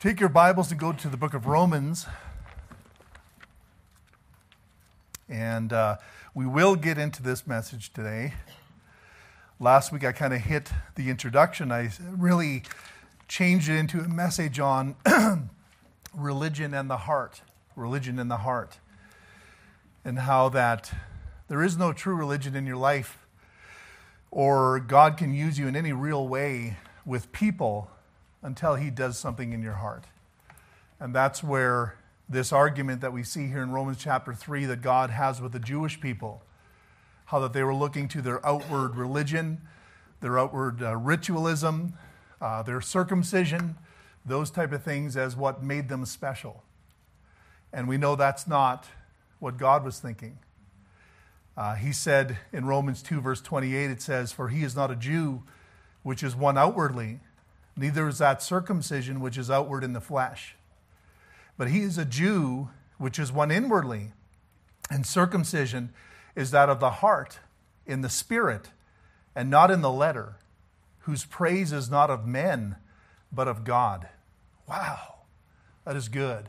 Take your Bibles and go to the book of Romans. And uh, we will get into this message today. Last week I kind of hit the introduction. I really changed it into a message on religion and the heart. Religion and the heart. And how that there is no true religion in your life, or God can use you in any real way with people until he does something in your heart. And that's where this argument that we see here in Romans chapter 3 that God has with the Jewish people, how that they were looking to their outward religion, their outward uh, ritualism, uh, their circumcision, those type of things as what made them special. And we know that's not what God was thinking. Uh, he said in Romans 2, verse 28, it says, For he is not a Jew, which is one outwardly, neither is that circumcision which is outward in the flesh. But he is a Jew which is one inwardly, and circumcision is that of the heart, in the spirit, and not in the letter, whose praise is not of men, but of God. Wow, that is good.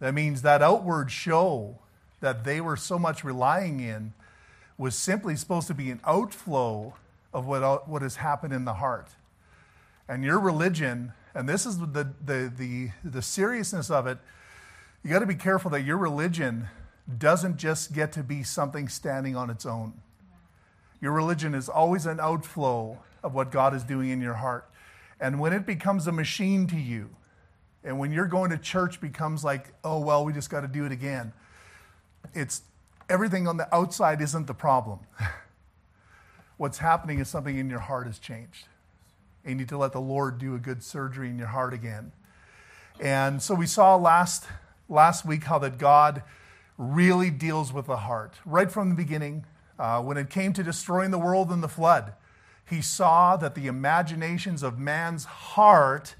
That means that outward show that they were so much relying in was simply supposed to be an outflow of what, what has happened in the heart and your religion, and this is the, the, the, the seriousness of it, you got to be careful that your religion doesn't just get to be something standing on its own. Your religion is always an outflow of what God is doing in your heart. And when it becomes a machine to you, and when you're going to church becomes like, oh, well, we just got to do it again, it's everything on the outside isn't the problem. What's happening is something in your heart has changed. And you need to let the Lord do a good surgery in your heart again. And so we saw last, last week how that God really deals with the heart. Right from the beginning, uh, when it came to destroying the world in the flood, he saw that the imaginations of man's heart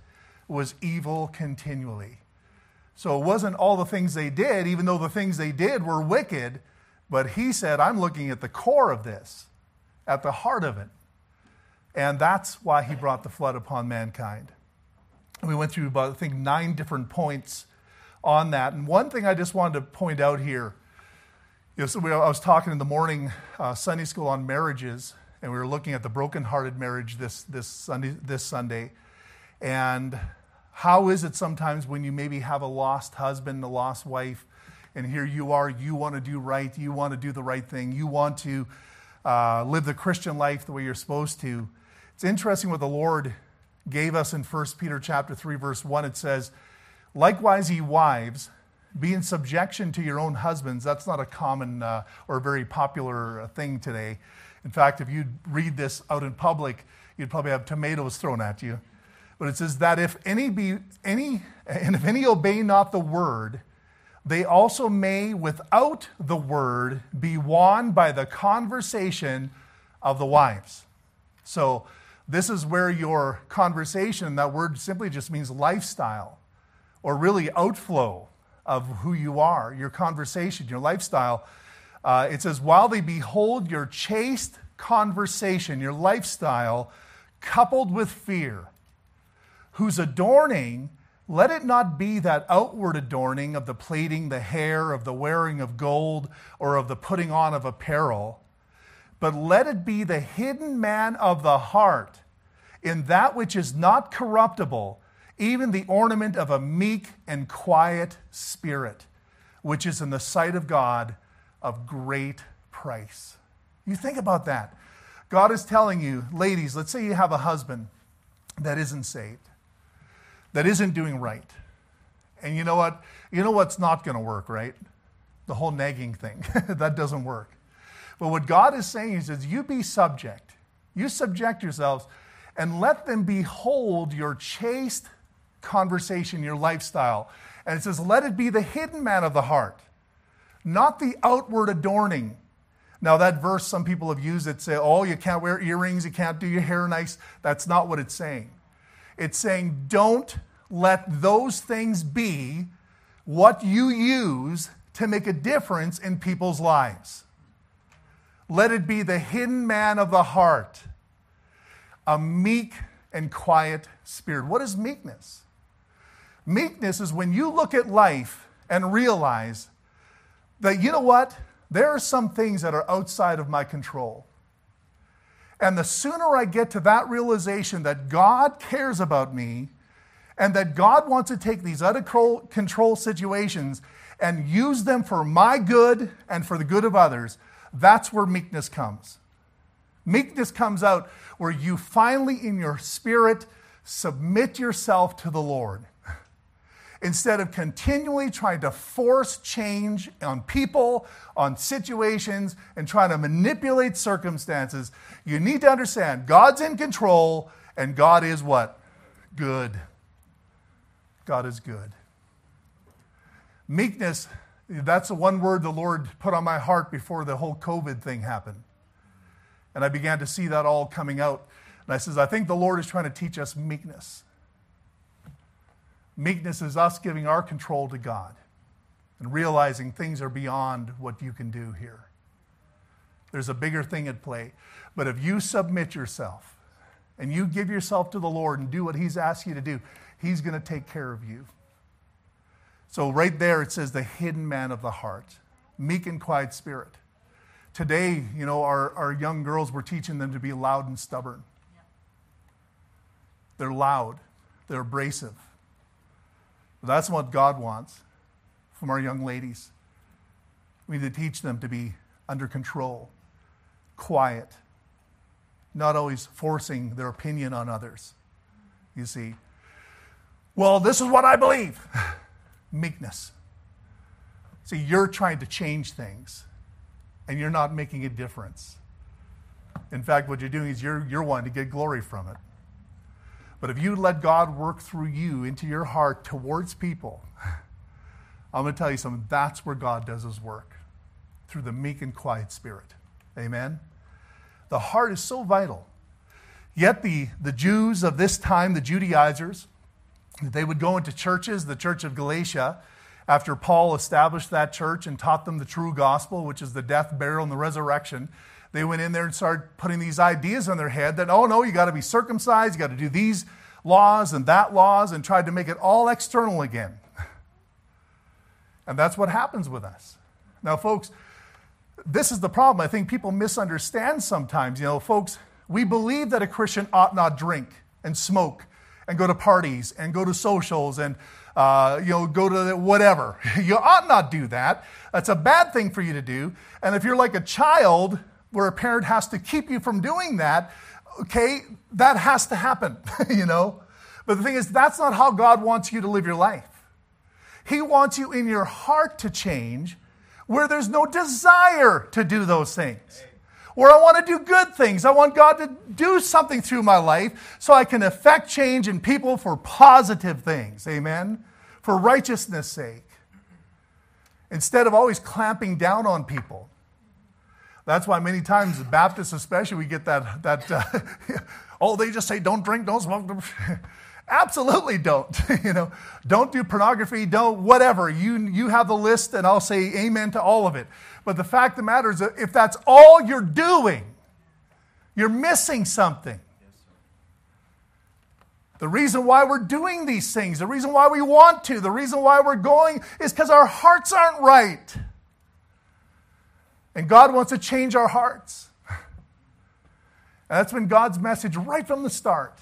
was evil continually. So it wasn't all the things they did, even though the things they did were wicked, but he said, I'm looking at the core of this, at the heart of it. And that's why he brought the flood upon mankind. We went through about, I think, nine different points on that. And one thing I just wanted to point out here you know, so we, I was talking in the morning uh, Sunday school on marriages, and we were looking at the brokenhearted marriage this, this, Sunday, this Sunday. And how is it sometimes when you maybe have a lost husband, a lost wife, and here you are, you want to do right, you want to do the right thing, you want to uh, live the Christian life the way you're supposed to. It's interesting what the Lord gave us in 1 Peter chapter 3 verse 1 it says, "Likewise ye wives, be in subjection to your own husbands." That's not a common uh, or very popular uh, thing today. In fact, if you read this out in public, you'd probably have tomatoes thrown at you. But it says that if any be any and if any obey not the word, they also may without the word be won by the conversation of the wives. So this is where your conversation, that word simply just means lifestyle or really outflow of who you are, your conversation, your lifestyle. Uh, it says, while they behold your chaste conversation, your lifestyle, coupled with fear, whose adorning, let it not be that outward adorning of the plaiting the hair, of the wearing of gold, or of the putting on of apparel but let it be the hidden man of the heart, in that which is not corruptible, even the ornament of a meek and quiet spirit, which is in the sight of God of great price. You think about that. God is telling you, ladies, let's say you have a husband that isn't saved, that isn't doing right. And you know what? You know what's not going to work, right? The whole nagging thing. that doesn't work. But what God is saying is, is you be subject. You subject yourselves and let them behold your chaste conversation, your lifestyle. And it says, let it be the hidden man of the heart, not the outward adorning. Now, that verse, some people have used it, say, oh, you can't wear earrings, you can't do your hair nice. That's not what it's saying. It's saying, don't let those things be what you use to make a difference in people's lives. Let it be the hidden man of the heart, a meek and quiet spirit. What is meekness? Meekness is when you look at life and realize that, you know what? There are some things that are outside of my control. And the sooner I get to that realization that God cares about me and that God wants to take these out of control situations and use them for my good and for the good of others, that's where meekness comes. Meekness comes out where you finally, in your spirit, submit yourself to the Lord. Instead of continually trying to force change on people, on situations, and trying to manipulate circumstances, you need to understand God's in control and God is what? Good. God is good. Meekness, that's the one word the Lord put on my heart before the whole COVID thing happened. And I began to see that all coming out. And I says, I think the Lord is trying to teach us meekness. Meekness is us giving our control to God and realizing things are beyond what you can do here. There's a bigger thing at play. But if you submit yourself and you give yourself to the Lord and do what He's asked you to do, He's going to take care of you. So, right there, it says the hidden man of the heart, meek and quiet spirit. Today, you know, our, our young girls, we're teaching them to be loud and stubborn. They're loud, they're abrasive. That's what God wants from our young ladies. We need to teach them to be under control, quiet, not always forcing their opinion on others. You see, well, this is what I believe meekness. See, you're trying to change things and you're not making a difference. In fact, what you're doing is you're, you're wanting to get glory from it. But if you let God work through you into your heart towards people, I'm going to tell you something. That's where God does his work through the meek and quiet spirit. Amen? The heart is so vital. Yet the, the Jews of this time, the Judaizers, they would go into churches, the church of Galatia, after Paul established that church and taught them the true gospel, which is the death, burial, and the resurrection. They went in there and started putting these ideas on their head that, oh no, you got to be circumcised, you got to do these laws and that laws, and tried to make it all external again. And that's what happens with us. Now, folks, this is the problem. I think people misunderstand sometimes. You know, folks, we believe that a Christian ought not drink and smoke and go to parties and go to socials and uh, you know go to whatever. You ought not do that. That's a bad thing for you to do. And if you're like a child where a parent has to keep you from doing that, okay, that has to happen, you know. But the thing is, that's not how God wants you to live your life. He wants you in your heart to change where there's no desire to do those things where I want to do good things. I want God to do something through my life so I can affect change in people for positive things. Amen? For righteousness' sake. Instead of always clamping down on people. That's why many times, Baptists especially, we get that, that uh, oh, they just say don't drink, don't smoke. Absolutely don't. you know, don't do pornography, don't whatever. You you have the list and I'll say amen to all of it. But the fact of the matter is that if that's all you're doing, you're missing something. The reason why we're doing these things, the reason why we want to, the reason why we're going is because our hearts aren't right. And God wants to change our hearts. And that's been God's message right from the start.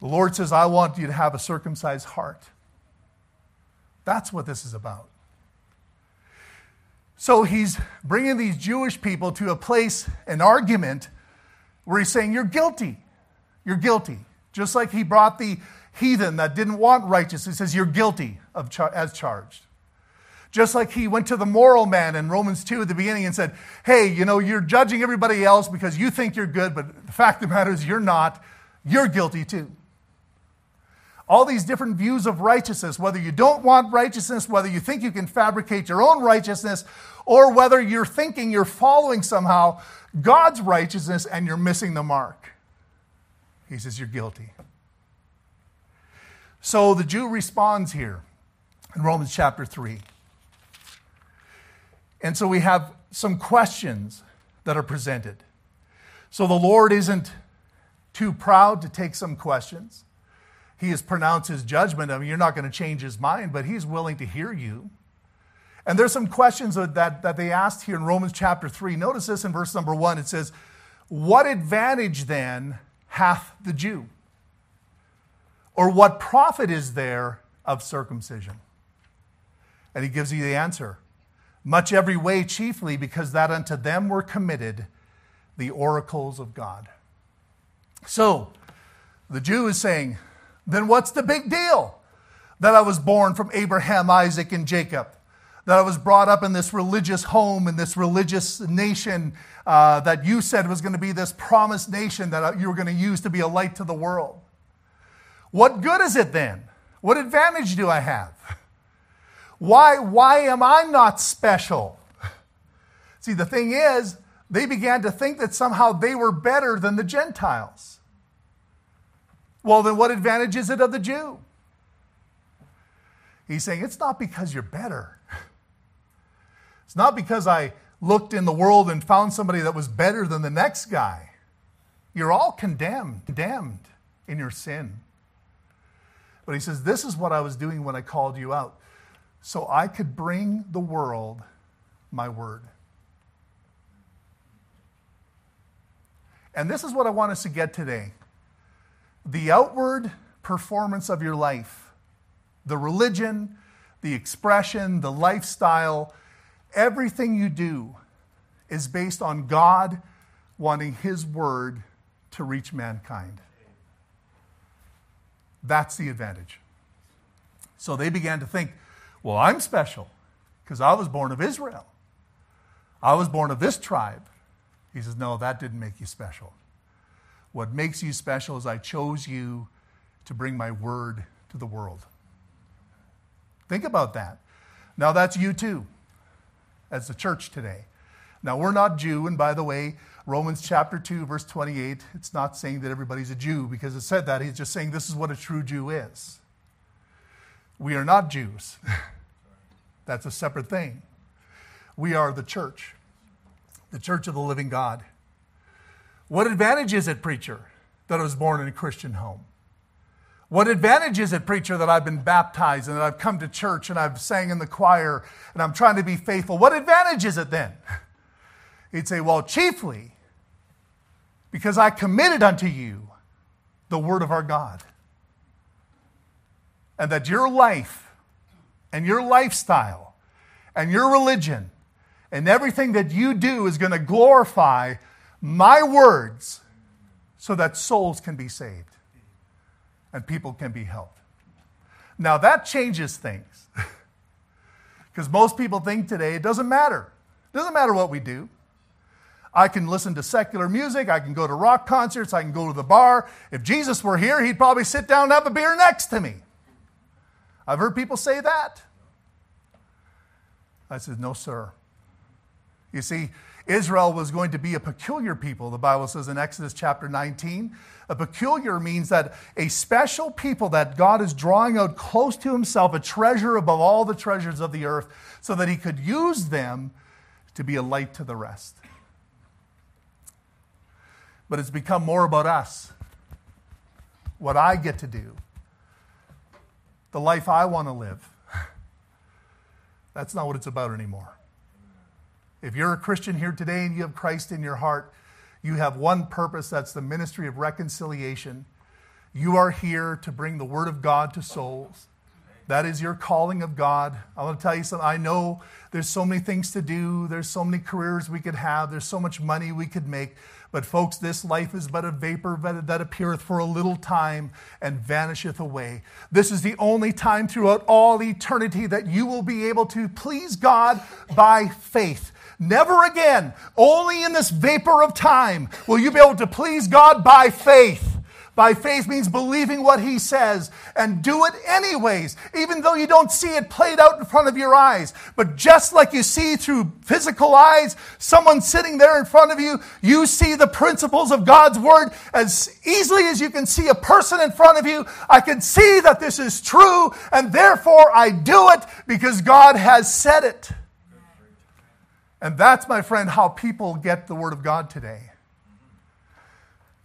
The Lord says, I want you to have a circumcised heart. That's what this is about. So he's bringing these Jewish people to a place, an argument, where he's saying, You're guilty. You're guilty. Just like he brought the heathen that didn't want righteousness, he says, You're guilty of char- as charged. Just like he went to the moral man in Romans 2 at the beginning and said, Hey, you know, you're judging everybody else because you think you're good, but the fact of the matter is you're not. You're guilty too all these different views of righteousness, whether you don't want righteousness, whether you think you can fabricate your own righteousness, or whether you're thinking you're following somehow God's righteousness and you're missing the mark. He says, You're guilty. So the Jew responds here in Romans chapter 3. And so we have some questions that are presented. So the Lord isn't too proud to take some questions. He has pronounced his judgment. I mean, you're not going to change his mind, but he's willing to hear you. And there's some questions that, that they asked here in Romans chapter 3. Notice this in verse number 1. It says, What advantage then hath the Jew? Or what profit is there of circumcision? And he gives you the answer much every way, chiefly because that unto them were committed the oracles of God. So, the Jew is saying, then what's the big deal? That I was born from Abraham, Isaac, and Jacob. That I was brought up in this religious home, in this religious nation uh, that you said was going to be this promised nation that you were going to use to be a light to the world. What good is it then? What advantage do I have? Why, why am I not special? See, the thing is, they began to think that somehow they were better than the Gentiles. Well, then what advantage is it of the Jew? He's saying it's not because you're better. It's not because I looked in the world and found somebody that was better than the next guy. You're all condemned, condemned in your sin. But he says, This is what I was doing when I called you out, so I could bring the world my word. And this is what I want us to get today the outward performance of your life, the religion, the expression, the lifestyle, everything you do is based on God wanting His word to reach mankind. That's the advantage. So they began to think, well, I'm special because I was born of Israel. I was born of this tribe. He says, no, that didn't make you special. What makes you special is I chose you to bring my word to the world. Think about that. Now, that's you too, as the church today. Now, we're not Jew, and by the way, Romans chapter 2, verse 28, it's not saying that everybody's a Jew because it said that. He's just saying this is what a true Jew is. We are not Jews, that's a separate thing. We are the church, the church of the living God. What advantage is it, preacher, that I was born in a Christian home? What advantage is it, preacher, that I've been baptized and that I've come to church and I've sang in the choir and I'm trying to be faithful? What advantage is it then? He'd say, Well, chiefly because I committed unto you the word of our God. And that your life and your lifestyle and your religion and everything that you do is going to glorify my words so that souls can be saved and people can be helped. Now that changes things. Because most people think today it doesn't matter. It doesn't matter what we do. I can listen to secular music. I can go to rock concerts. I can go to the bar. If Jesus were here, he'd probably sit down and have a beer next to me. I've heard people say that. I said, No, sir. You see, Israel was going to be a peculiar people, the Bible says in Exodus chapter 19. A peculiar means that a special people that God is drawing out close to himself, a treasure above all the treasures of the earth, so that he could use them to be a light to the rest. But it's become more about us, what I get to do, the life I want to live. That's not what it's about anymore. If you're a Christian here today and you have Christ in your heart, you have one purpose that's the ministry of reconciliation. You are here to bring the Word of God to souls. That is your calling of God. I want to tell you something. I know there's so many things to do, there's so many careers we could have, there's so much money we could make. But, folks, this life is but a vapor that appeareth for a little time and vanisheth away. This is the only time throughout all eternity that you will be able to please God by faith. Never again, only in this vapor of time, will you be able to please God by faith. By faith means believing what he says and do it anyways, even though you don't see it played out in front of your eyes. But just like you see through physical eyes, someone sitting there in front of you, you see the principles of God's word as easily as you can see a person in front of you. I can see that this is true and therefore I do it because God has said it. And that's, my friend, how people get the Word of God today.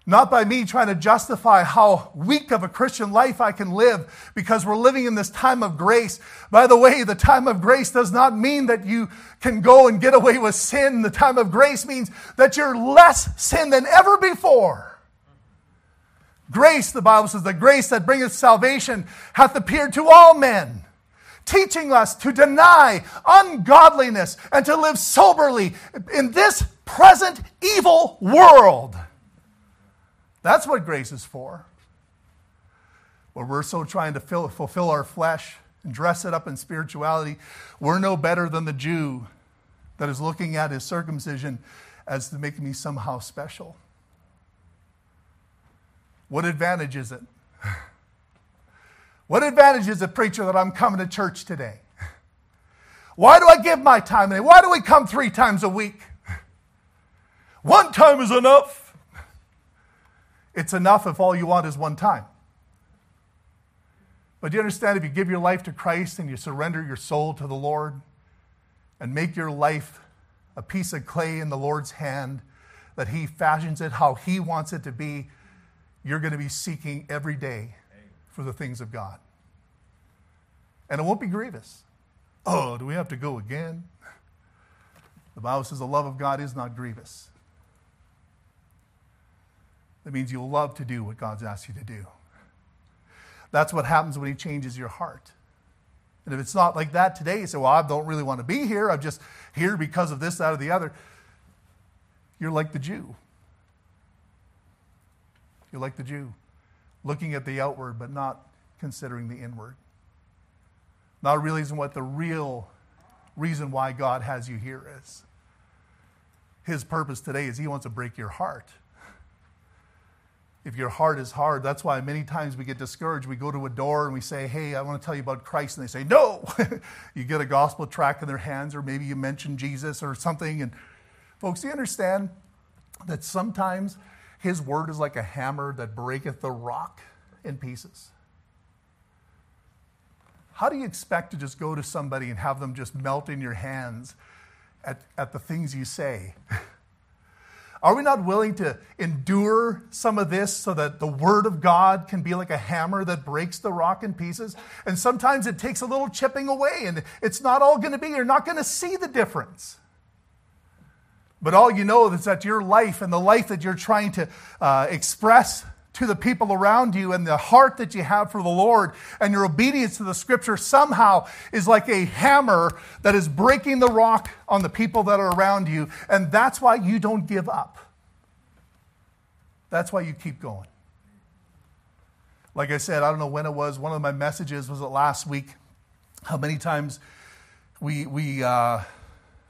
Not by me trying to justify how weak of a Christian life I can live because we're living in this time of grace. By the way, the time of grace does not mean that you can go and get away with sin. The time of grace means that you're less sin than ever before. Grace, the Bible says, the grace that bringeth salvation hath appeared to all men, teaching us to deny ungodliness and to live soberly in this present evil world. That's what grace is for. Where we're so trying to fill, fulfill our flesh and dress it up in spirituality, we're no better than the Jew that is looking at his circumcision as to make me somehow special. What advantage is it? What advantage is it, preacher, that I'm coming to church today? Why do I give my time? Why do we come three times a week? One time is enough. It's enough if all you want is one time. But do you understand if you give your life to Christ and you surrender your soul to the Lord and make your life a piece of clay in the Lord's hand, that He fashions it how He wants it to be, you're going to be seeking every day for the things of God. And it won't be grievous. Oh, do we have to go again? The Bible says the love of God is not grievous. That means you'll love to do what God's asked you to do. That's what happens when He changes your heart. And if it's not like that today, you say, Well, I don't really want to be here. I'm just here because of this, that, or the other. You're like the Jew. You're like the Jew, looking at the outward, but not considering the inward. Not realizing what the real reason why God has you here is. His purpose today is He wants to break your heart if your heart is hard, that's why many times we get discouraged. We go to a door and we say, Hey, I want to tell you about Christ. And they say, No. you get a gospel tract in their hands, or maybe you mention Jesus or something. And folks, do you understand that sometimes his word is like a hammer that breaketh the rock in pieces? How do you expect to just go to somebody and have them just melt in your hands at, at the things you say? Are we not willing to endure some of this so that the Word of God can be like a hammer that breaks the rock in pieces? And sometimes it takes a little chipping away, and it's not all going to be, you're not going to see the difference. But all you know is that your life and the life that you're trying to uh, express to the people around you and the heart that you have for the Lord and your obedience to the scripture somehow is like a hammer that is breaking the rock on the people that are around you. And that's why you don't give up. That's why you keep going. Like I said, I don't know when it was. One of my messages was it last week. How many times we, we, uh,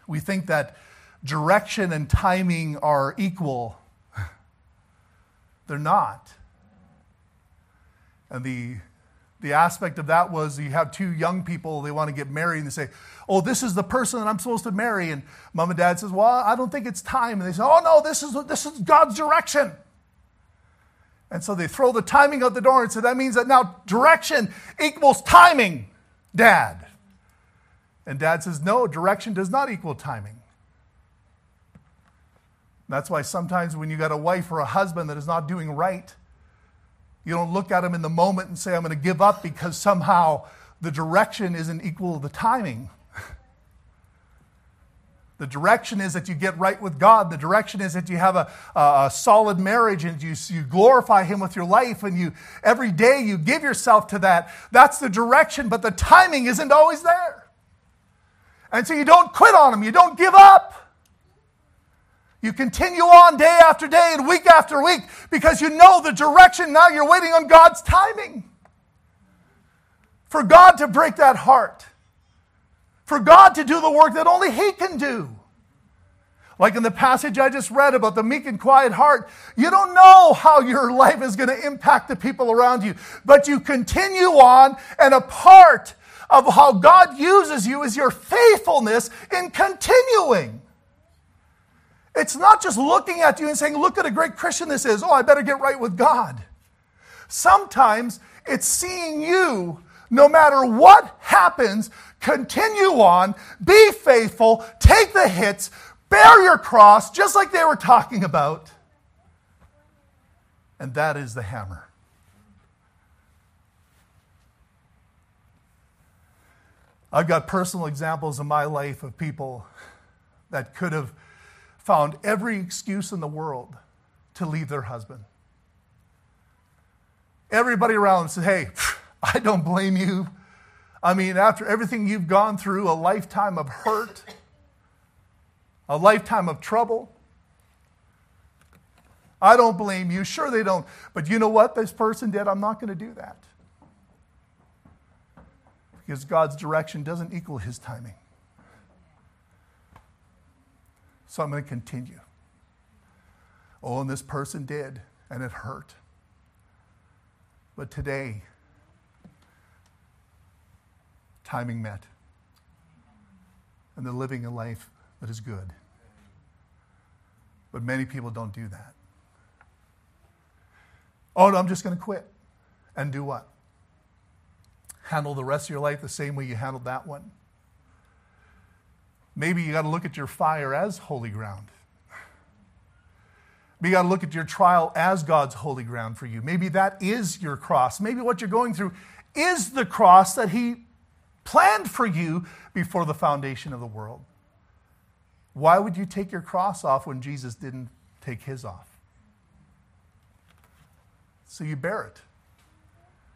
we think that direction and timing are equal. They're not. And the, the aspect of that was you have two young people, they want to get married, and they say, Oh, this is the person that I'm supposed to marry. And mom and dad says, Well, I don't think it's time. And they say, Oh, no, this is, this is God's direction. And so they throw the timing out the door and say, That means that now direction equals timing, dad. And dad says, No, direction does not equal timing. That's why sometimes when you got a wife or a husband that is not doing right, you don't look at them in the moment and say, I'm going to give up because somehow the direction isn't equal to the timing. The direction is that you get right with God. The direction is that you have a, a, solid marriage and you, you glorify Him with your life and you every day you give yourself to that. That's the direction, but the timing isn't always there. And so you don't quit on Him, you don't give up. You continue on day after day and week after week because you know the direction. Now you're waiting on God's timing. For God to break that heart. For God to do the work that only He can do. Like in the passage I just read about the meek and quiet heart, you don't know how your life is going to impact the people around you, but you continue on, and a part of how God uses you is your faithfulness in continuing. It's not just looking at you and saying, Look at a great Christian this is. Oh, I better get right with God. Sometimes it's seeing you, no matter what happens, continue on, be faithful, take the hits, bear your cross, just like they were talking about. and that is the hammer. I've got personal examples in my life of people that could have found every excuse in the world to leave their husband. Everybody around them said, Hey, I don't blame you. I mean, after everything you've gone through, a lifetime of hurt, a lifetime of trouble, I don't blame you. Sure, they don't. But you know what this person did? I'm not going to do that. Because God's direction doesn't equal his timing. So I'm going to continue. Oh, and this person did, and it hurt. But today, timing met. And they're living a life that is good. But many people don't do that. Oh, no, I'm just going to quit. And do what? Handle the rest of your life the same way you handled that one. Maybe you got to look at your fire as holy ground. Maybe you got to look at your trial as God's holy ground for you. Maybe that is your cross. Maybe what you're going through is the cross that He planned for you before the foundation of the world. Why would you take your cross off when Jesus didn't take his off? So you bear it,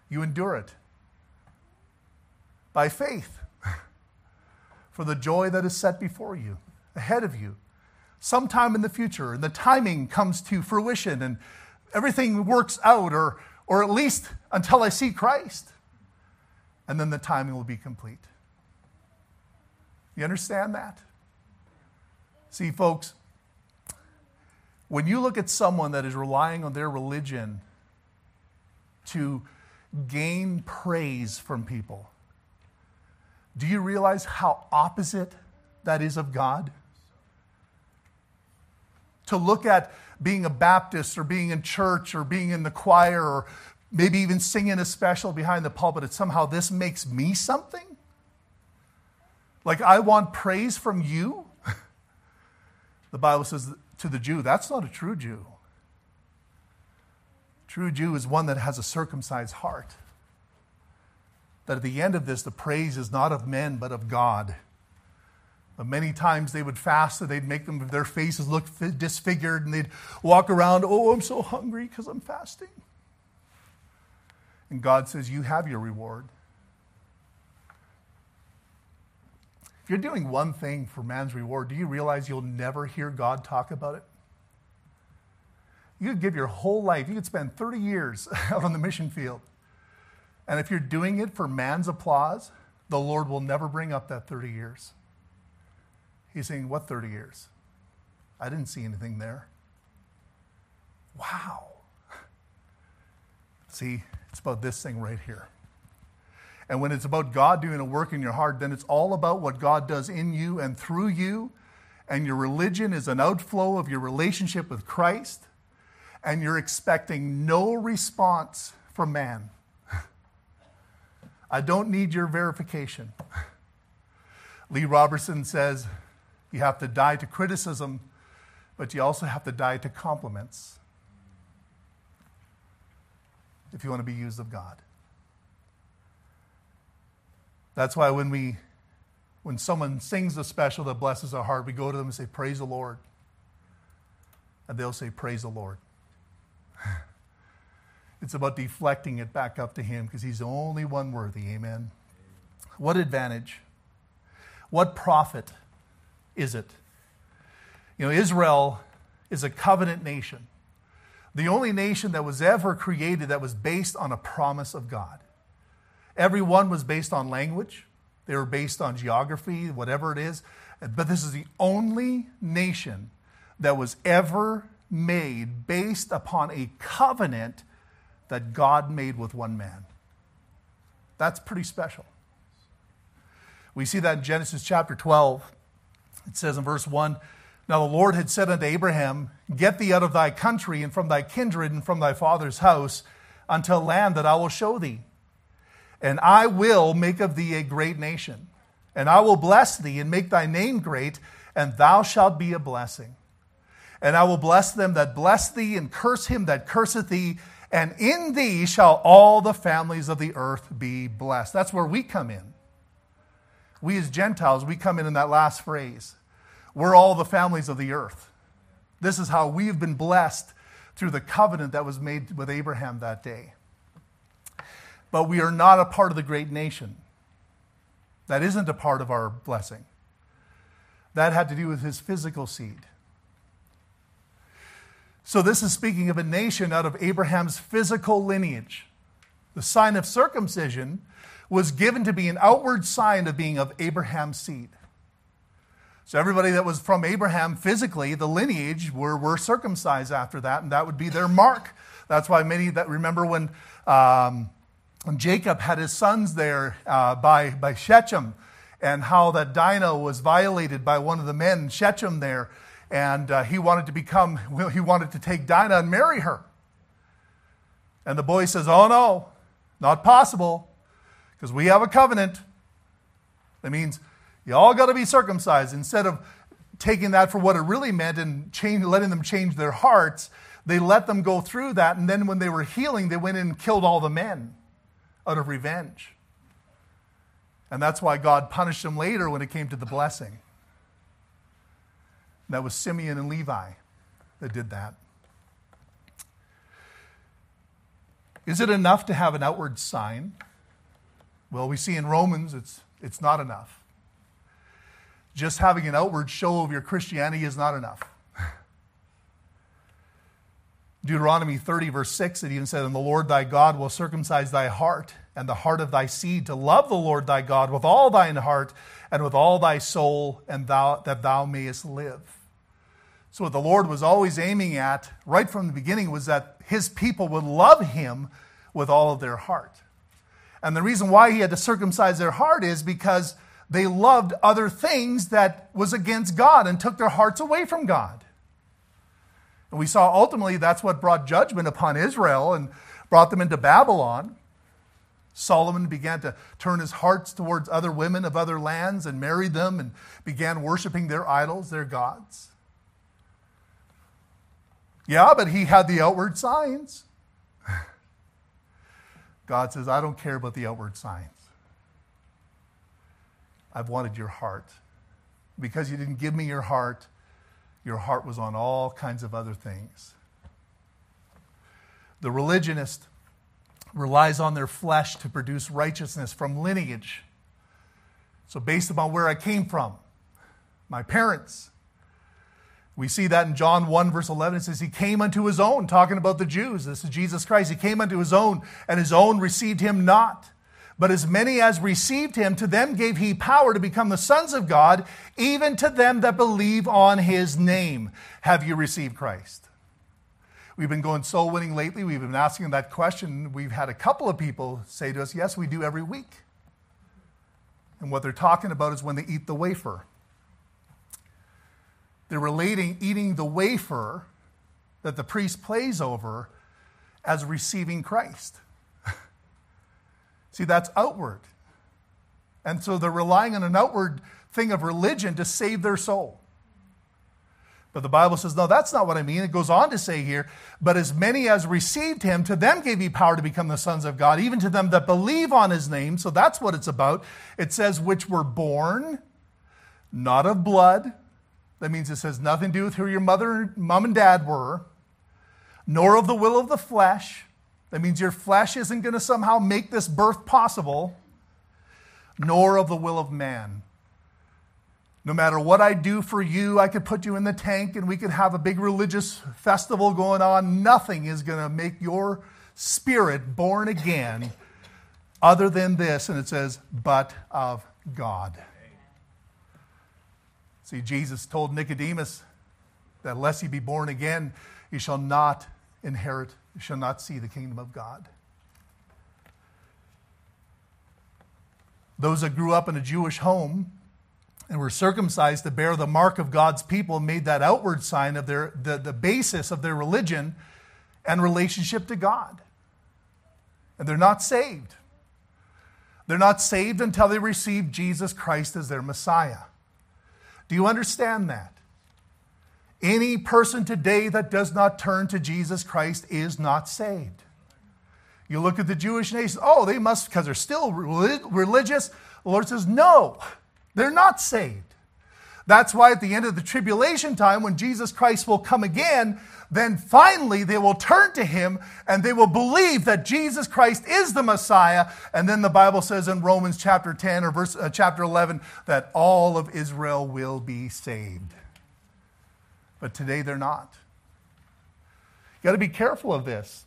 you endure it by faith for the joy that is set before you, ahead of you, sometime in the future, and the timing comes to fruition and everything works out, or, or at least until I see Christ. And then the timing will be complete. You understand that? See, folks, when you look at someone that is relying on their religion to gain praise from people, do you realize how opposite that is of God? To look at being a Baptist or being in church or being in the choir or maybe even singing a special behind the pulpit, it somehow this makes me something? Like I want praise from you? the Bible says to the Jew, that's not a true Jew. True Jew is one that has a circumcised heart that at the end of this, the praise is not of men, but of God. But many times they would fast and they'd make them, their faces look disfigured and they'd walk around, oh, I'm so hungry because I'm fasting. And God says, You have your reward. If you're doing one thing for man's reward, do you realize you'll never hear God talk about it? You could give your whole life, you could spend 30 years out on the mission field and if you're doing it for man's applause, the Lord will never bring up that 30 years. He's saying, What 30 years? I didn't see anything there. Wow. See, it's about this thing right here. And when it's about God doing a work in your heart, then it's all about what God does in you and through you. And your religion is an outflow of your relationship with Christ. And you're expecting no response from man. I don't need your verification. Lee Roberson says you have to die to criticism, but you also have to die to compliments if you want to be used of God. That's why when we when someone sings a special that blesses our heart, we go to them and say, Praise the Lord. And they'll say, Praise the Lord. It's about deflecting it back up to Him because He's the only one worthy. Amen. What advantage? What profit is it? You know, Israel is a covenant nation, the only nation that was ever created that was based on a promise of God. Every one was based on language, they were based on geography, whatever it is. But this is the only nation that was ever made based upon a covenant that God made with one man. That's pretty special. We see that in Genesis chapter 12. It says in verse 1 Now the Lord had said unto Abraham, Get thee out of thy country and from thy kindred and from thy father's house unto a land that I will show thee. And I will make of thee a great nation. And I will bless thee and make thy name great, and thou shalt be a blessing. And I will bless them that bless thee, and curse him that curseth thee. And in thee shall all the families of the earth be blessed. That's where we come in. We as Gentiles, we come in in that last phrase. We're all the families of the earth. This is how we've been blessed through the covenant that was made with Abraham that day. But we are not a part of the great nation. That isn't a part of our blessing. That had to do with his physical seed. So, this is speaking of a nation out of Abraham's physical lineage. The sign of circumcision was given to be an outward sign of being of Abraham's seed. So, everybody that was from Abraham physically, the lineage, were, were circumcised after that, and that would be their mark. That's why many that remember when um, Jacob had his sons there uh, by, by Shechem, and how that Dinah was violated by one of the men, Shechem, there, and uh, he wanted to become, he wanted to take Dinah and marry her. And the boy says, Oh no, not possible, because we have a covenant. That means you all got to be circumcised. Instead of taking that for what it really meant and change, letting them change their hearts, they let them go through that. And then when they were healing, they went in and killed all the men out of revenge. And that's why God punished them later when it came to the blessing. That was Simeon and Levi that did that. Is it enough to have an outward sign? Well, we see in Romans it's, it's not enough. Just having an outward show of your Christianity is not enough. Deuteronomy 30, verse 6, it even said, And the Lord thy God will circumcise thy heart and the heart of thy seed to love the Lord thy God with all thine heart and with all thy soul, and thou, that thou mayest live. So, what the Lord was always aiming at right from the beginning was that his people would love him with all of their heart. And the reason why he had to circumcise their heart is because they loved other things that was against God and took their hearts away from God. And we saw ultimately that's what brought judgment upon Israel and brought them into Babylon. Solomon began to turn his hearts towards other women of other lands and married them and began worshiping their idols, their gods. Yeah, but he had the outward signs. God says, I don't care about the outward signs. I've wanted your heart. Because you didn't give me your heart, your heart was on all kinds of other things. The religionist relies on their flesh to produce righteousness from lineage. So, based upon where I came from, my parents, we see that in John 1, verse 11. It says, He came unto His own, talking about the Jews. This is Jesus Christ. He came unto His own, and His own received Him not. But as many as received him, to them gave he power to become the sons of God, even to them that believe on his name. Have you received Christ? We've been going soul winning lately. We've been asking that question. We've had a couple of people say to us, Yes, we do every week. And what they're talking about is when they eat the wafer. They're relating eating the wafer that the priest plays over as receiving Christ. See, that's outward. And so they're relying on an outward thing of religion to save their soul. But the Bible says, no, that's not what I mean. It goes on to say here, but as many as received him, to them gave he power to become the sons of God, even to them that believe on his name. So that's what it's about. It says, which were born not of blood. That means it has nothing to do with who your mother, mom, and dad were, nor of the will of the flesh that means your flesh isn't going to somehow make this birth possible, nor of the will of man. No matter what I do for you, I could put you in the tank and we could have a big religious festival going on. Nothing is going to make your spirit born again other than this. And it says, but of God. See, Jesus told Nicodemus that unless he be born again, he shall not inherit he shall not see the kingdom of God. Those that grew up in a Jewish home and were circumcised to bear the mark of God's people made that outward sign of their, the, the basis of their religion and relationship to God. And they're not saved. They're not saved until they receive Jesus Christ as their Messiah. Do you understand that? Any person today that does not turn to Jesus Christ is not saved. You look at the Jewish nation, oh, they must, because they're still religious. The Lord says, no, they're not saved. That's why at the end of the tribulation time, when Jesus Christ will come again, then finally they will turn to him and they will believe that Jesus Christ is the Messiah. And then the Bible says in Romans chapter 10 or verse, uh, chapter 11 that all of Israel will be saved. But today they're not. You got to be careful of this.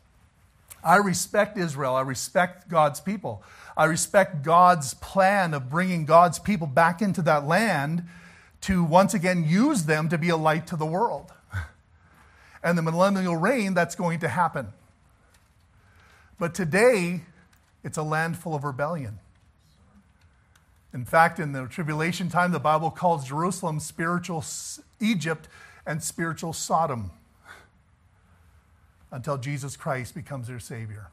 I respect Israel. I respect God's people. I respect God's plan of bringing God's people back into that land to once again use them to be a light to the world and the millennial reign, that's going to happen. But today, it's a land full of rebellion. In fact, in the tribulation time, the Bible calls Jerusalem spiritual Egypt and spiritual Sodom until Jesus Christ becomes their Savior.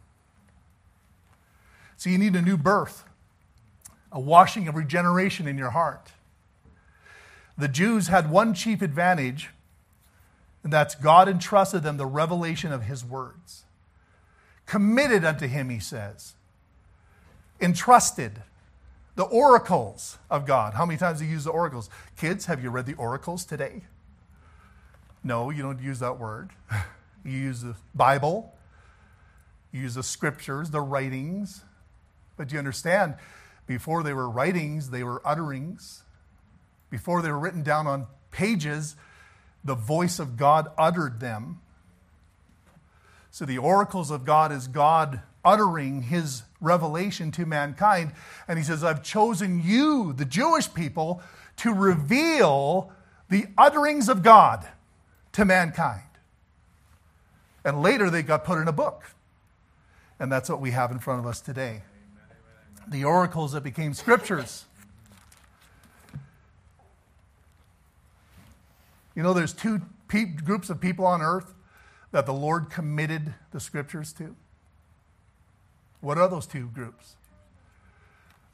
So you need a new birth, a washing of regeneration in your heart. The Jews had one chief advantage and that's God entrusted them the revelation of his words. Committed unto him, he says. Entrusted. The oracles of God. How many times do you use the oracles? Kids, have you read the oracles today? No, you don't use that word. You use the Bible, you use the scriptures, the writings. But do you understand, before they were writings, they were utterings. Before they were written down on pages, the voice of God uttered them. So the oracles of God is God uttering his revelation to mankind. And he says, I've chosen you, the Jewish people, to reveal the utterings of God to mankind. And later they got put in a book. And that's what we have in front of us today. The oracles that became scriptures. You know, there's two pe- groups of people on earth that the Lord committed the scriptures to. What are those two groups?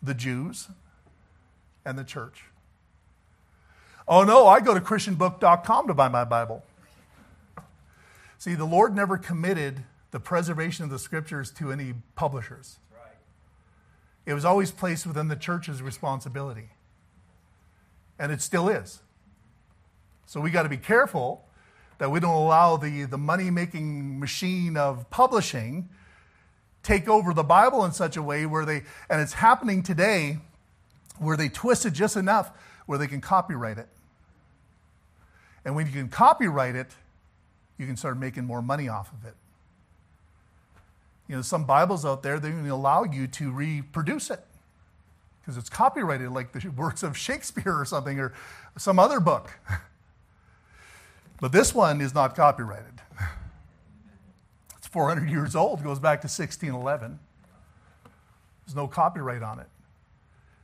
The Jews and the church. Oh no, I go to christianbook.com to buy my Bible. See, the Lord never committed the preservation of the scriptures to any publishers. It was always placed within the church's responsibility. And it still is. So we got to be careful that we don't allow the, the money making machine of publishing take over the Bible in such a way where they, and it's happening today, where they twist it just enough where they can copyright it. And when you can copyright it, you can start making more money off of it. You know, some Bibles out there, they even allow you to reproduce it because it's copyrighted, like the works of Shakespeare or something, or some other book. But this one is not copyrighted. It's 400 years old, goes back to 1611. There's no copyright on it.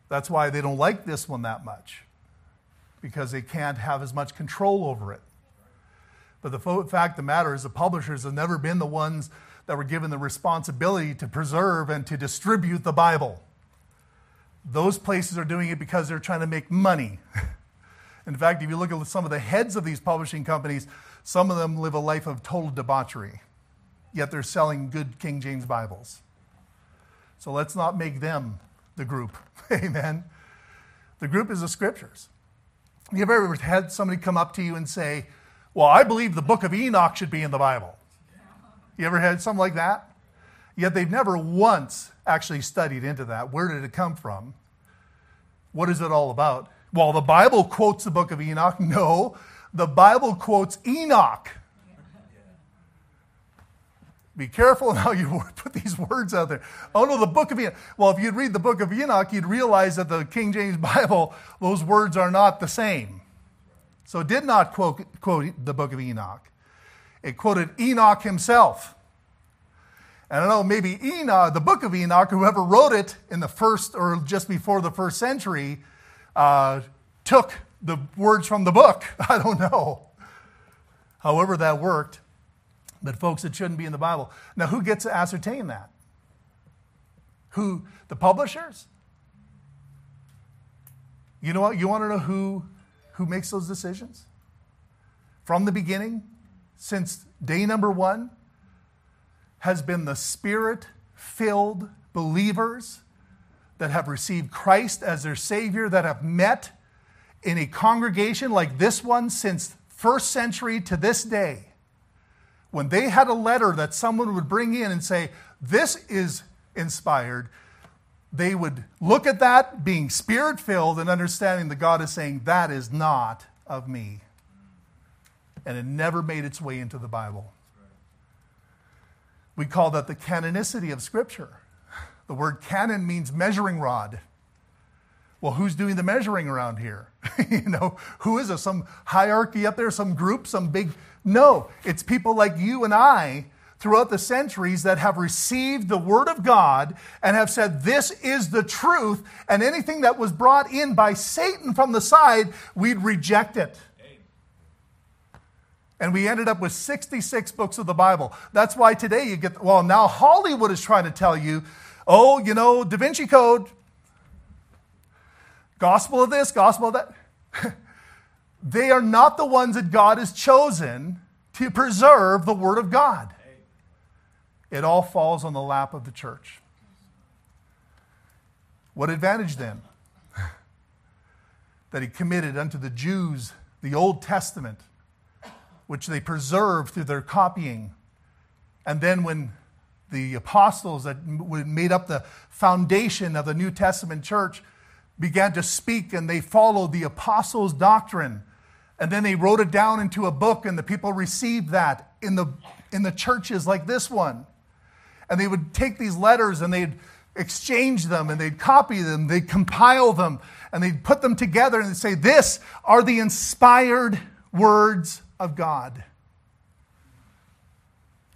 That's why they don't like this one that much, because they can't have as much control over it. But the fact of the matter is, the publishers have never been the ones that were given the responsibility to preserve and to distribute the Bible. Those places are doing it because they're trying to make money. In fact, if you look at some of the heads of these publishing companies, some of them live a life of total debauchery, yet they're selling good King James Bibles. So let's not make them the group. Amen. The group is the scriptures. You ever had somebody come up to you and say, Well, I believe the book of Enoch should be in the Bible? You ever had something like that? Yet they've never once actually studied into that. Where did it come from? What is it all about? Well, the Bible quotes the book of Enoch. No, the Bible quotes Enoch. Be careful how you put these words out there. Oh no, the book of Enoch. Well, if you'd read the book of Enoch, you'd realize that the King James Bible, those words are not the same. So it did not quote, quote the book of Enoch. It quoted Enoch himself. And I know maybe Enoch, the book of Enoch, whoever wrote it in the first or just before the first century, uh, took the words from the book. I don't know. However, that worked. But, folks, it shouldn't be in the Bible. Now, who gets to ascertain that? Who? The publishers? You know what? You want to know who, who makes those decisions? from the beginning, since day number one, has been the spirit filled believers that have received Christ as their Savior, that have met in a congregation like this one since first century to this day. When they had a letter that someone would bring in and say, This is inspired, they would look at that being spirit filled and understanding that God is saying, That is not of me. And it never made its way into the Bible. We call that the canonicity of Scripture. The word canon means measuring rod. Well, who's doing the measuring around here? you know, who is it? Some hierarchy up there, some group, some big. No, it's people like you and I throughout the centuries that have received the Word of God and have said, This is the truth. And anything that was brought in by Satan from the side, we'd reject it. And we ended up with 66 books of the Bible. That's why today you get, well, now Hollywood is trying to tell you, oh, you know, Da Vinci Code, gospel of this, gospel of that. they are not the ones that God has chosen to preserve the Word of God. It all falls on the lap of the church. What advantage then? that he committed unto the Jews the Old Testament which they preserved through their copying. And then when the apostles that made up the foundation of the New Testament church began to speak and they followed the apostles' doctrine. And then they wrote it down into a book, and the people received that in the, in the churches like this one. And they would take these letters and they'd exchange them and they'd copy them, they'd compile them, and they'd put them together and say, This are the inspired words of God.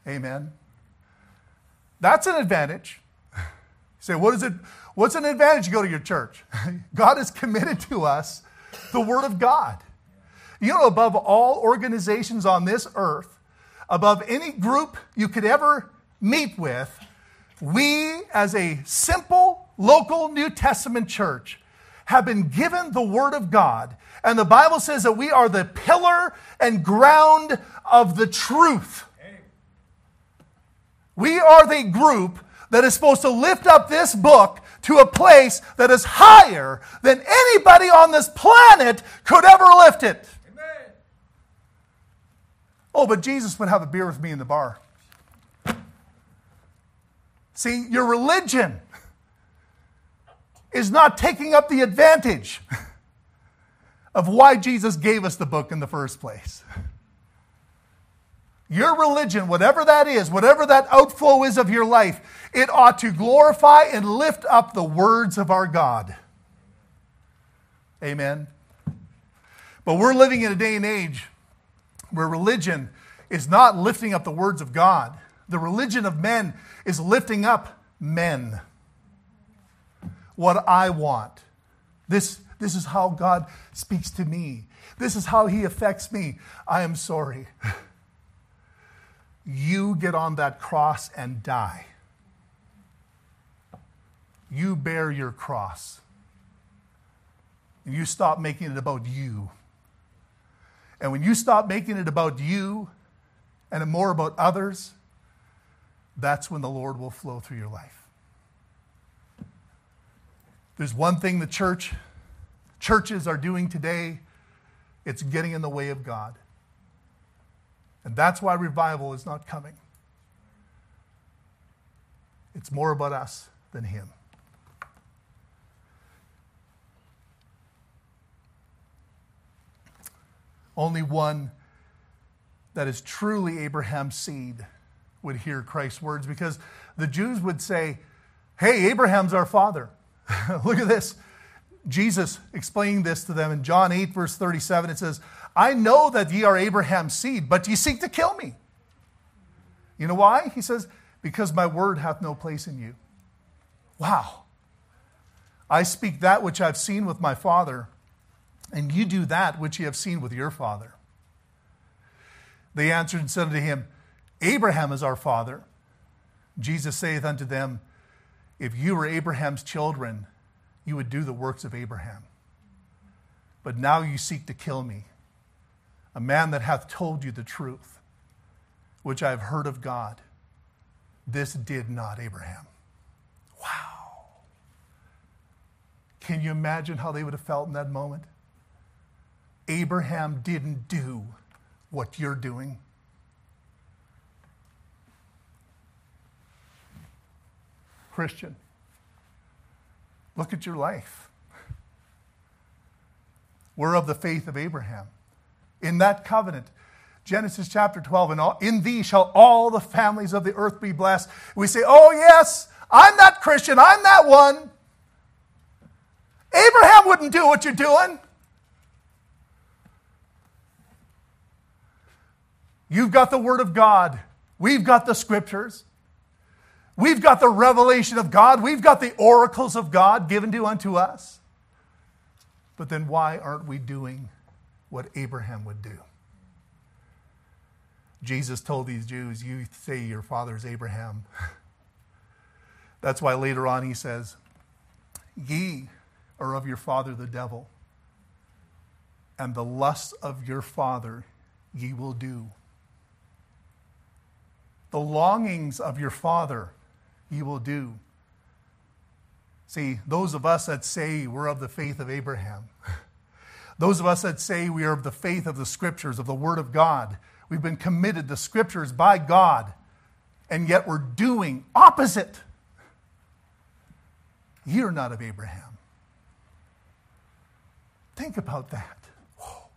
Amen. That's an advantage. You say, what is it? What's an advantage? You go to your church. God has committed to us the Word of God. You know, above all organizations on this earth, above any group you could ever meet with, we, as a simple local New Testament church, have been given the Word of God. And the Bible says that we are the pillar and ground of the truth. We are the group that is supposed to lift up this book to a place that is higher than anybody on this planet could ever lift it. Amen. Oh, but Jesus would have a beer with me in the bar. See, your religion is not taking up the advantage of why Jesus gave us the book in the first place. Your religion, whatever that is, whatever that outflow is of your life, it ought to glorify and lift up the words of our God. Amen. But we're living in a day and age where religion is not lifting up the words of God. The religion of men is lifting up men what I want. This, this is how God speaks to me. This is how He affects me. I am sorry. You get on that cross and die. You bear your cross. And you stop making it about you. And when you stop making it about you and more about others, that's when the Lord will flow through your life. There's one thing the church, churches are doing today it's getting in the way of God. And that's why revival is not coming. It's more about us than Him. Only one that is truly Abraham's seed would hear Christ's words because the Jews would say, Hey, Abraham's our father. Look at this. Jesus explaining this to them in John 8, verse 37. It says, I know that ye are Abraham's seed, but ye seek to kill me. You know why? He says, Because my word hath no place in you. Wow. I speak that which I've seen with my father, and you do that which ye have seen with your father. They answered and said unto him, Abraham is our father. Jesus saith unto them, if you were Abraham's children, you would do the works of Abraham. But now you seek to kill me. A man that hath told you the truth, which I have heard of God. This did not Abraham. Wow. Can you imagine how they would have felt in that moment? Abraham didn't do what you're doing. Christian, look at your life. We're of the faith of Abraham. In that covenant, Genesis chapter 12, and all, in thee shall all the families of the earth be blessed. We say, oh, yes, I'm that Christian, I'm that one. Abraham wouldn't do what you're doing. You've got the Word of God. We've got the Scriptures. We've got the revelation of God. We've got the oracles of God given to unto us. But then why aren't we doing what Abraham would do? Jesus told these Jews, You say your father is Abraham. That's why later on he says, Ye are of your father the devil, and the lusts of your father ye will do. The longings of your father ye will do. See, those of us that say we're of the faith of Abraham, those of us that say we are of the faith of the scriptures, of the word of God, we've been committed to scriptures by God, and yet we're doing opposite. You're not of Abraham. Think about that. Whoa.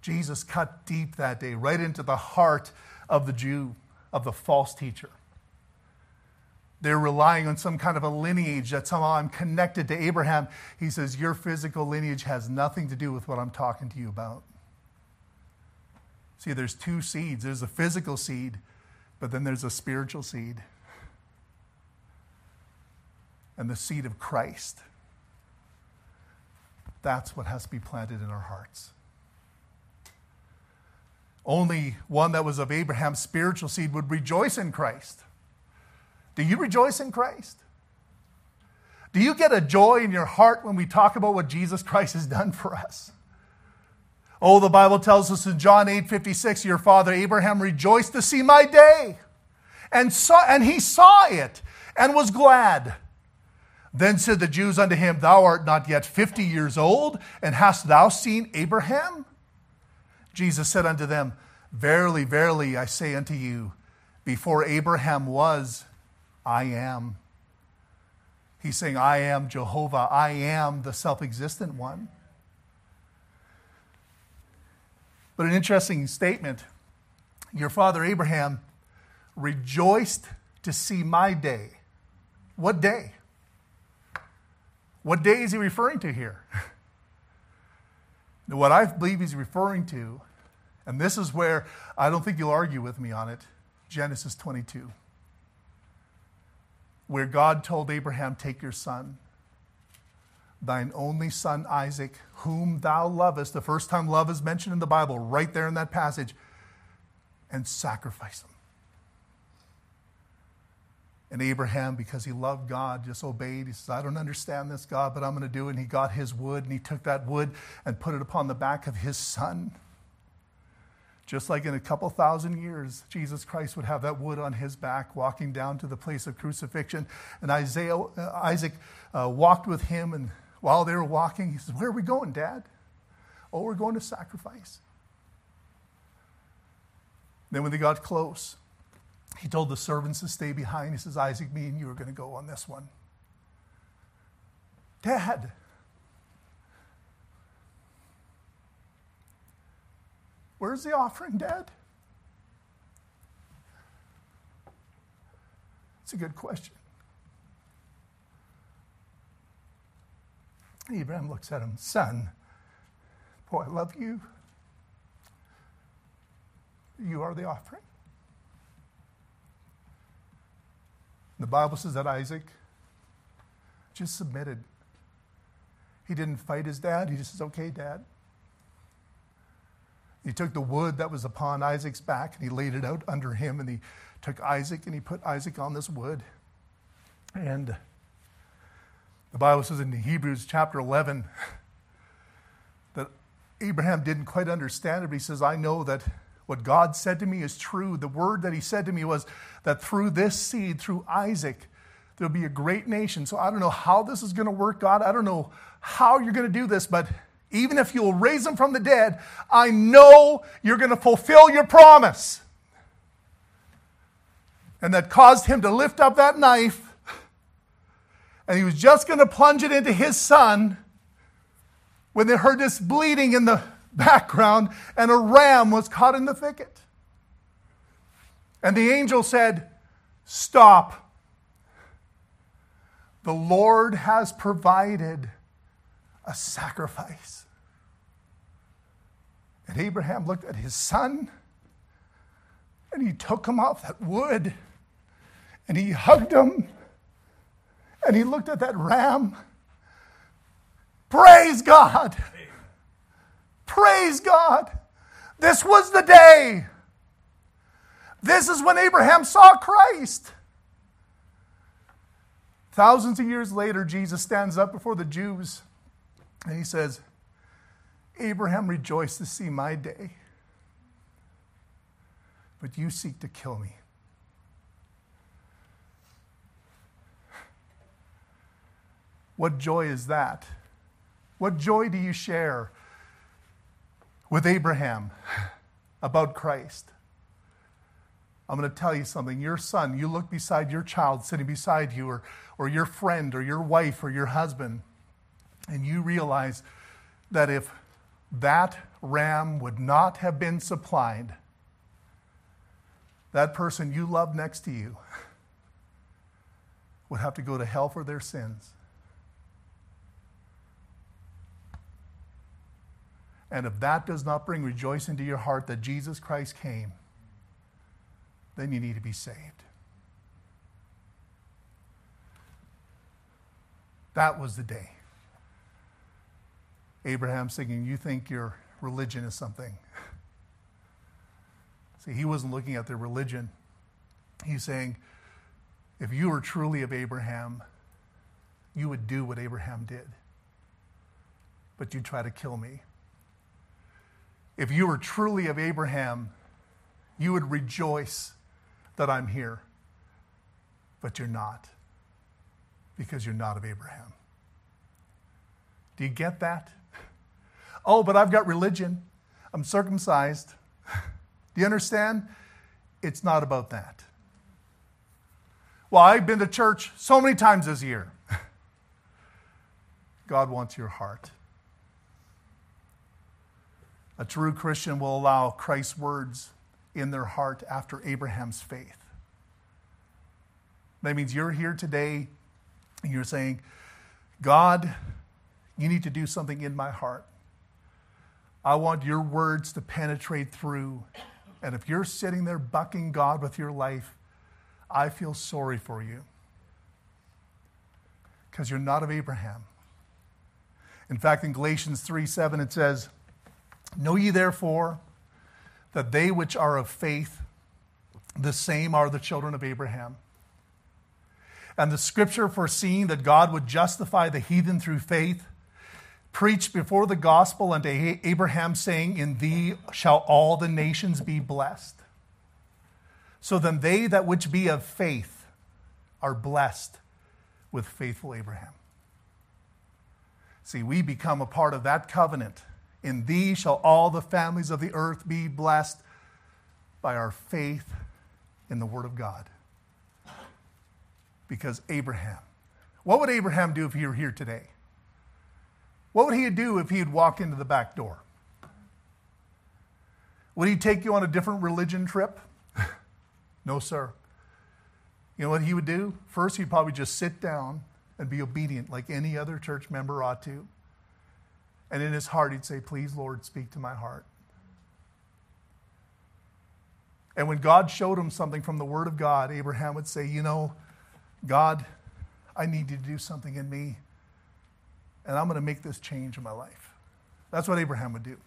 Jesus cut deep that day, right into the heart of the Jew, of the false teacher. They're relying on some kind of a lineage that somehow I'm connected to Abraham. He says, Your physical lineage has nothing to do with what I'm talking to you about. See, there's two seeds there's a physical seed, but then there's a spiritual seed. And the seed of Christ. That's what has to be planted in our hearts. Only one that was of Abraham's spiritual seed would rejoice in Christ. Do you rejoice in Christ? Do you get a joy in your heart when we talk about what Jesus Christ has done for us? Oh, the Bible tells us in John 8 56, your father Abraham rejoiced to see my day. And, saw, and he saw it and was glad. Then said the Jews unto him, Thou art not yet fifty years old, and hast thou seen Abraham? Jesus said unto them, Verily, verily, I say unto you, before Abraham was, I am. He's saying, I am Jehovah. I am the self existent one. But an interesting statement your father Abraham rejoiced to see my day. What day? What day is he referring to here? what I believe he's referring to, and this is where I don't think you'll argue with me on it Genesis 22 where God told Abraham, Take your son, thine only son Isaac, whom thou lovest. The first time love is mentioned in the Bible, right there in that passage, and sacrifice him. And Abraham, because he loved God, just obeyed. He says, I don't understand this, God, but I'm going to do it. And he got his wood and he took that wood and put it upon the back of his son. Just like in a couple thousand years, Jesus Christ would have that wood on his back walking down to the place of crucifixion. And Isaiah, uh, Isaac uh, walked with him. And while they were walking, he says, Where are we going, Dad? Oh, we're going to sacrifice. Then, when they got close, he told the servants to stay behind. He says, Isaac, me and you are going to go on this one. Dad, Where's the offering, Dad? It's a good question. Abraham looks at him, Son, boy, I love you. You are the offering. The Bible says that Isaac just submitted. He didn't fight his dad. He just says, Okay, dad. He took the wood that was upon Isaac's back and he laid it out under him, and he took Isaac and he put Isaac on this wood. And the Bible says in Hebrews chapter 11 that Abraham didn't quite understand it, but he says, I know that what God said to me is true. The word that he said to me was that through this seed, through Isaac, there'll be a great nation. So I don't know how this is going to work, God. I don't know how you're going to do this, but even if you'll raise him from the dead, I know you're going to fulfill your promise. And that caused him to lift up that knife, and he was just going to plunge it into his son when they heard this bleeding in the background, and a ram was caught in the thicket. And the angel said, Stop. The Lord has provided a sacrifice. And Abraham looked at his son and he took him off that wood and he hugged him and he looked at that ram. Praise God! Praise God! This was the day. This is when Abraham saw Christ. Thousands of years later, Jesus stands up before the Jews and he says, Abraham rejoiced to see my day, but you seek to kill me. What joy is that? What joy do you share with Abraham about Christ? I'm going to tell you something. Your son, you look beside your child sitting beside you, or, or your friend, or your wife, or your husband, and you realize that if that ram would not have been supplied, that person you love next to you would have to go to hell for their sins. And if that does not bring rejoicing to your heart that Jesus Christ came, then you need to be saved. That was the day. Abraham thinking, You think your religion is something. See, he wasn't looking at their religion. He's saying, If you were truly of Abraham, you would do what Abraham did. But you try to kill me. If you were truly of Abraham, you would rejoice that I'm here. But you're not, because you're not of Abraham. Do you get that? Oh, but I've got religion. I'm circumcised. Do you understand? It's not about that. Well, I've been to church so many times this year. God wants your heart. A true Christian will allow Christ's words in their heart after Abraham's faith. That means you're here today and you're saying, God, you need to do something in my heart. I want your words to penetrate through. And if you're sitting there bucking God with your life, I feel sorry for you because you're not of Abraham. In fact, in Galatians 3 7, it says, Know ye therefore that they which are of faith, the same are the children of Abraham. And the scripture foreseeing that God would justify the heathen through faith, preached before the gospel unto Abraham, saying, In thee shall all the nations be blessed. So then they that which be of faith are blessed with faithful Abraham. See, we become a part of that covenant in thee shall all the families of the earth be blessed by our faith in the Word of God. Because Abraham, what would Abraham do if he were here today? What would he do if he had walked into the back door? Would he take you on a different religion trip? no, sir. You know what he would do? First, he'd probably just sit down and be obedient like any other church member ought to. And in his heart, he'd say, Please, Lord, speak to my heart. And when God showed him something from the Word of God, Abraham would say, You know, God, I need you to do something in me, and I'm going to make this change in my life. That's what Abraham would do.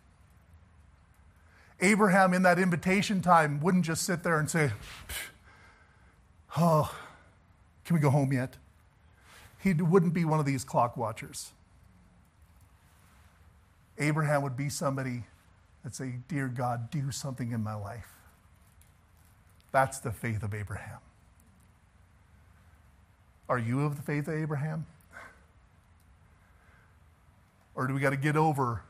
Abraham, in that invitation time, wouldn't just sit there and say, Oh, can we go home yet? He wouldn't be one of these clock watchers. Abraham would be somebody that say, Dear God, do something in my life. That's the faith of Abraham. Are you of the faith of Abraham? Or do we got to get over,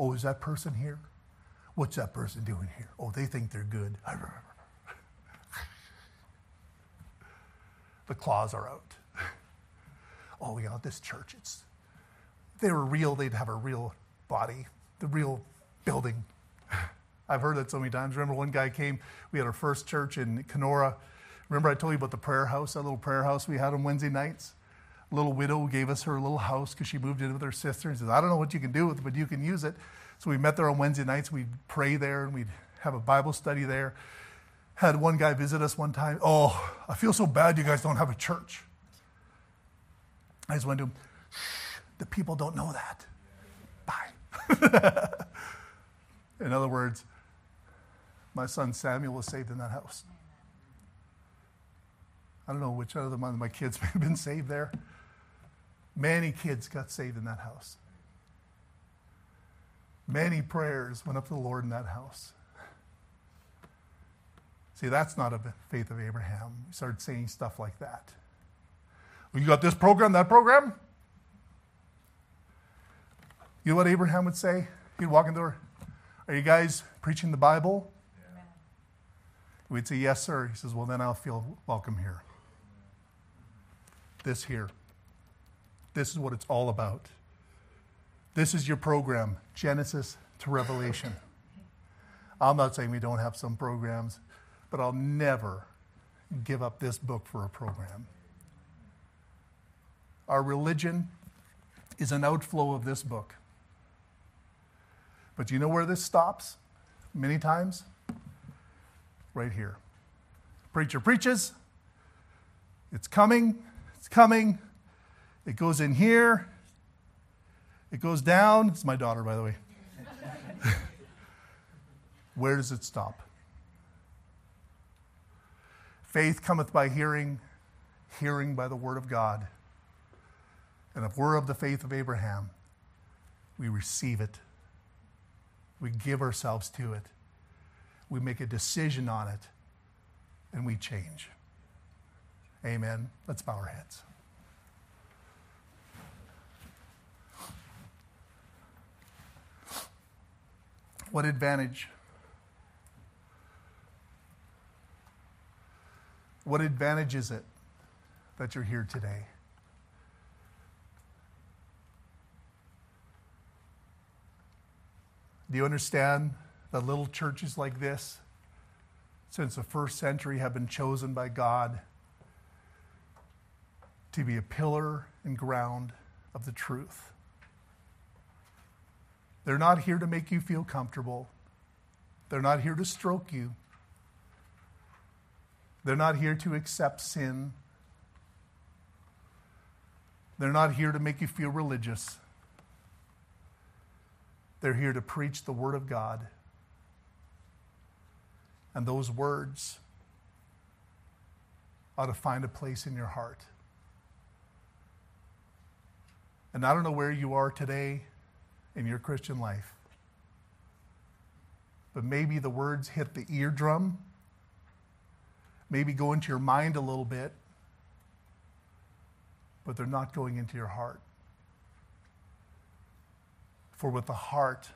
oh, is that person here? What's that person doing here? Oh, they think they're good. the claws are out. Oh, you know, this church, it's, they were real, they'd have a real body, the real building. I've heard that so many times. Remember one guy came, we had our first church in Kenora. Remember I told you about the prayer house, that little prayer house we had on Wednesday nights? Little widow gave us her little house because she moved in with her sister and says, I don't know what you can do with it, but you can use it. So we met there on Wednesday nights. We'd pray there and we'd have a Bible study there. Had one guy visit us one time. Oh, I feel so bad you guys don't have a church. I just went to him, the people don't know that. Bye. In other words, my son Samuel was saved in that house. I don't know which other one of my kids may have been saved there. Many kids got saved in that house. Many prayers went up to the Lord in that house. See, that's not a faith of Abraham. We started saying stuff like that. Well, you got this program, that program? You know what Abraham would say? He'd walk in the door. Are you guys preaching the Bible? Yeah. We'd say, Yes, sir. He says, Well, then I'll feel welcome here. This here. This is what it's all about. This is your program, Genesis to Revelation. I'm not saying we don't have some programs, but I'll never give up this book for a program. Our religion is an outflow of this book. But you know where this stops? Many times? Right here. Preacher preaches. It's coming. It's coming. It goes in here. It goes down. It's my daughter, by the way. Where does it stop? Faith cometh by hearing, hearing by the word of God. And if we're of the faith of Abraham, we receive it. We give ourselves to it. We make a decision on it, and we change. Amen. Let's bow our heads. What advantage? What advantage is it that you're here today? Do you understand that little churches like this, since the first century, have been chosen by God to be a pillar and ground of the truth? They're not here to make you feel comfortable. They're not here to stroke you. They're not here to accept sin. They're not here to make you feel religious. They're here to preach the Word of God. And those words ought to find a place in your heart. And I don't know where you are today in your Christian life. But maybe the words hit the eardrum, maybe go into your mind a little bit, but they're not going into your heart. For with the heart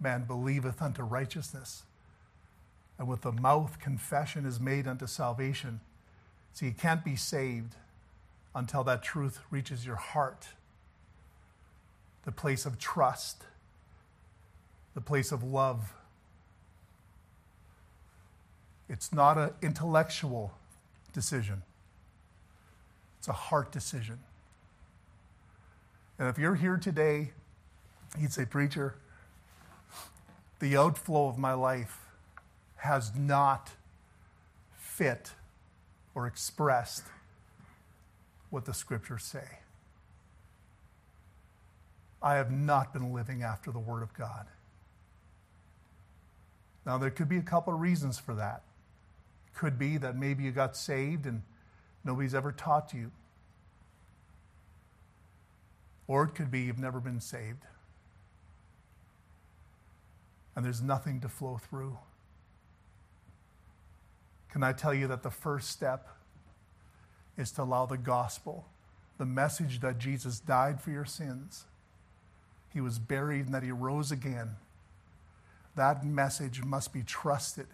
man believeth unto righteousness, and with the mouth confession is made unto salvation. See, you can't be saved until that truth reaches your heart the place of trust, the place of love. It's not an intellectual decision, it's a heart decision. And if you're here today, you'd say, Preacher, the outflow of my life has not fit or expressed what the scriptures say. I have not been living after the Word of God. Now, there could be a couple of reasons for that. Could be that maybe you got saved and nobody's ever taught you. Or it could be you've never been saved. and there's nothing to flow through. Can I tell you that the first step is to allow the gospel, the message that Jesus died for your sins, he was buried, and that he rose again? That message must be trusted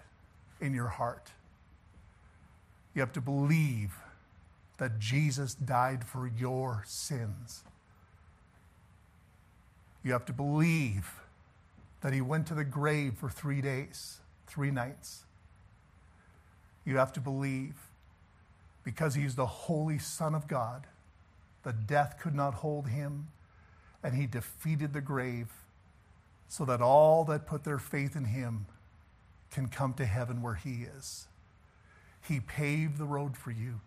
in your heart. You have to believe that Jesus died for your sins. You have to believe that he went to the grave for three days, three nights. You have to believe because he's the holy Son of God, that death could not hold him, and he defeated the grave so that all that put their faith in him can come to heaven where he is. He paved the road for you.